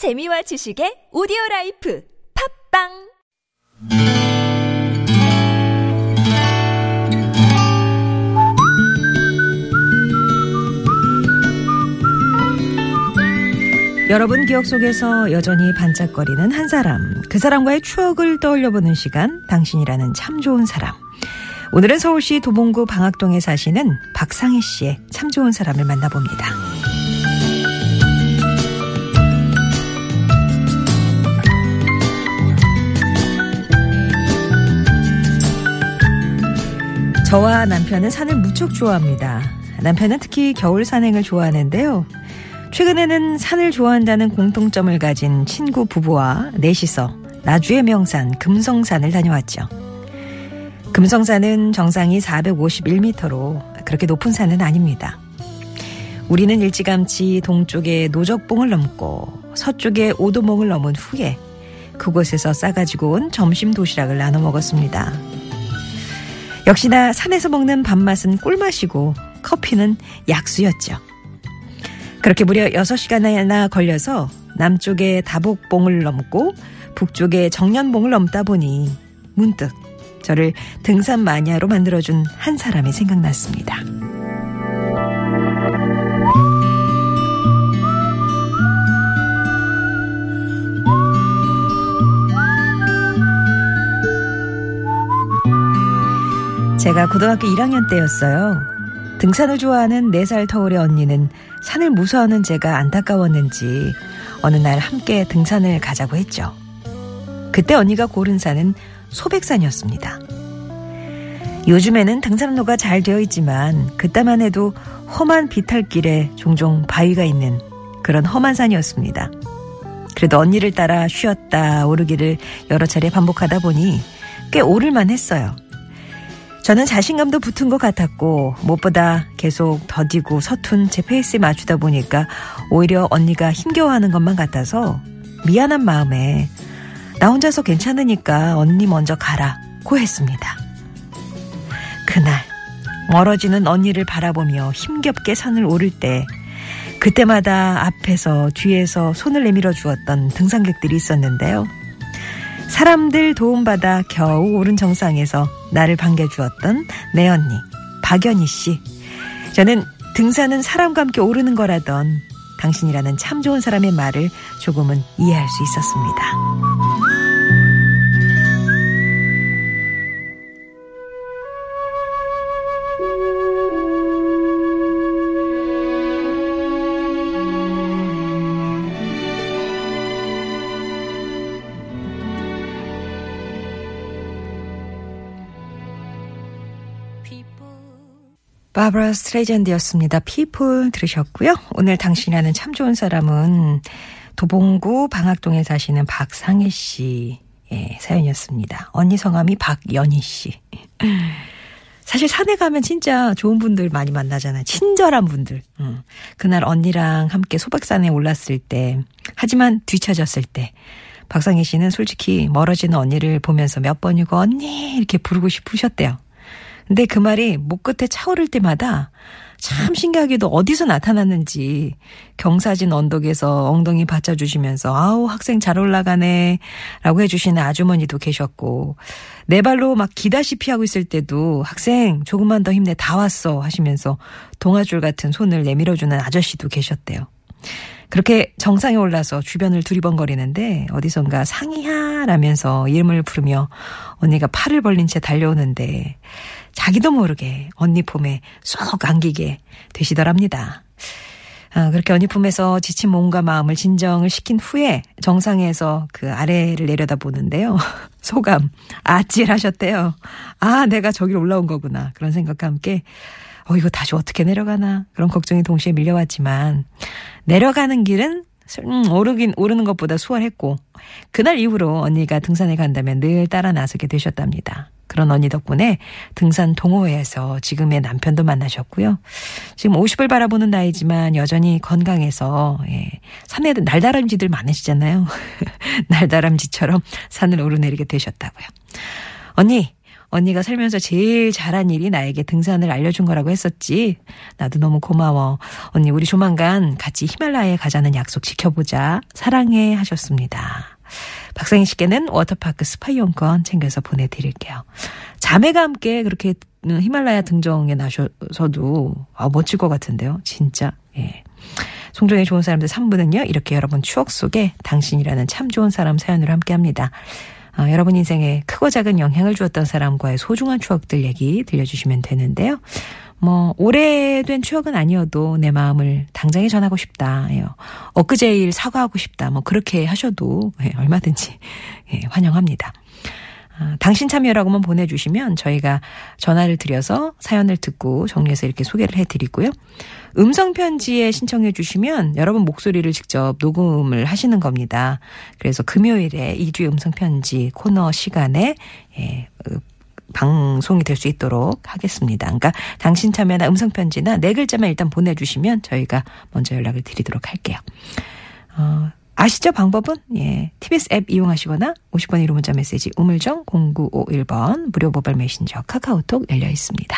재미와 지식의 오디오 라이프 팟빵 여러분 기억 속에서 여전히 반짝거리는 한 사람, 그 사람과의 추억을 떠올려보는 시간, 당신이라는 참 좋은 사람. 오늘은 서울시 도봉구 방학동에 사시는 박상희 씨의 참 좋은 사람을 만나봅니다. 저와 남편은 산을 무척 좋아합니다. 남편은 특히 겨울 산행을 좋아하는데요. 최근에는 산을 좋아한다는 공통점을 가진 친구 부부와 넷이서 나주의 명산 금성산을 다녀왔죠. 금성산은 정상이 451m로 그렇게 높은 산은 아닙니다. 우리는 일찌감치 동쪽의 노적봉을 넘고 서쪽의 오도몽을 넘은 후에 그곳에서 싸가지고 온 점심 도시락을 나눠 먹었습니다. 역시나 산에서 먹는 밥맛은 꿀맛이고 커피는 약수였죠. 그렇게 무려 6시간이나 걸려서 남쪽의 다복봉을 넘고 북쪽의 정년봉을 넘다 보니 문득 저를 등산 마니아로 만들어준 한 사람이 생각났습니다. 제가 고등학교 1학년 때였어요. 등산을 좋아하는 4살 터울의 언니는 산을 무서워하는 제가 안타까웠는지 어느 날 함께 등산을 가자고 했죠. 그때 언니가 고른 산은 소백산이었습니다. 요즘에는 등산로가 잘 되어 있지만 그때만 해도 험한 비탈길에 종종 바위가 있는 그런 험한 산이었습니다. 그래도 언니를 따라 쉬었다 오르기를 여러 차례 반복하다 보니 꽤 오를만 했어요. 저는 자신감도 붙은 것 같았고 무엇보다 계속 더디고 서툰 제 페이스에 맞추다 보니까 오히려 언니가 힘겨워하는 것만 같아서 미안한 마음에 나 혼자서 괜찮으니까 언니 먼저 가라 고 했습니다. 그날 멀어지는 언니를 바라보며 힘겹게 산을 오를 때 그때마다 앞에서 뒤에서 손을 내밀어 주었던 등산객들이 있었는데요. 사람들 도움받아 겨우 오른 정상에서 나를 반겨주었던 내 언니 박연희 씨. 저는 등산은 사람과 함께 오르는 거라던 당신이라는 참 좋은 사람의 말을 조금은 이해할 수 있었습니다. 바브라 스트라이샌드였습니다. People 들으셨고요. 오늘 당신이라는 참 좋은 사람은 도봉구 방학동에 사시는 박상희 씨의 사연이었습니다. 언니 성함이 박연희 씨. 사실 산에 가면 진짜 좋은 분들 많이 만나잖아요. 친절한 분들. 응. 그날 언니랑 함께 소백산에 올랐을 때, 하지만 뒤쳐졌을 때, 박상희 씨는 솔직히 멀어지는 언니를 보면서 몇 번이고 언니 이렇게 부르고 싶으셨대요. 근데 그 말이 목 끝에 차오를 때마다 참 신기하게도 어디서 나타났는지 경사진 언덕에서 엉덩이 받쳐주시면서 아우 학생 잘 올라가네 라고 해주시는 아주머니도 계셨고 내 발로 막 기다시피 하고 있을 때도 학생 조금만 더 힘내 다 왔어 하시면서 동아줄 같은 손을 내밀어주는 아저씨도 계셨대요. 그렇게 정상에 올라서 주변을 두리번거리는데 어디선가 상이야 라면서 이름을 부르며 언니가 팔을 벌린 채 달려오는데 자기도 모르게 언니 품에 쏙 안기게 되시더랍니다. 아, 그렇게 언니 품에서 지친 몸과 마음을 진정을 시킨 후에 정상에서 그 아래를 내려다 보는데요. 소감 아찔하셨대요. 아, 내가 저기로 올라온 거구나. 그런 생각과 함께 어, 이거 다시 어떻게 내려가나. 그런 걱정이 동시에 밀려왔지만, 내려가는 길은 음, 오르긴, 오르는 것보다 수월했고, 그날 이후로 언니가 등산에 간다면 늘 따라 나서게 되셨답니다. 그런 언니 덕분에 등산 동호회에서 지금의 남편도 만나셨고요. 지금 50을 바라보는 나이지만 여전히 건강해서, 예. 산에 날다람쥐들 많으시잖아요. 날다람쥐처럼 산을 오르내리게 되셨다고요. 언니, 언니가 살면서 제일 잘한 일이 나에게 등산을 알려준 거라고 했었지. 나도 너무 고마워. 언니, 우리 조만간 같이 히말라야에 가자는 약속 지켜보자. 사랑해 하셨습니다. 박상희 씨께는 워터파크 스파 이용권 챙겨서 보내드릴게요. 자매가 함께 그렇게 히말라야 등정에 나셔서도 아, 멋질 것 같은데요. 진짜. 예. 송정의 좋은 사람들 3부는요. 이렇게 여러분 추억 속에 당신이라는 참 좋은 사람 사연으로 함께 합니다. 아, 여러분 인생에 크고 작은 영향을 주었던 사람과의 소중한 추억들 얘기 들려주시면 되는데요. 뭐 오래된 추억은 아니어도 내 마음을 당장에 전하고 싶다. 예. 엊그제 일 사과하고 싶다. 뭐 그렇게 하셔도 예, 얼마든지 예, 환영합니다. 아, 당신 참여라고만 보내주시면 저희가 전화를 드려서 사연을 듣고 정리해서 이렇게 소개를 해드리고요. 음성편지에 신청해 주시면 여러분 목소리를 직접 녹음을 하시는 겁니다. 그래서 금요일에 2주 음성편지 코너 시간에 예, 방송이 될 수 있도록 하겠습니다. 그러니까 당신 참여나 음성편지나 네 글자만 일단 보내주시면 저희가 먼저 연락을 드리도록 할게요. 어, 아시죠? 방법은? 예. TBS 앱 이용하시거나 50번 1호 문자 메시지 우물정 0951번 무료 모바일 메신저 카카오톡 열려 있습니다.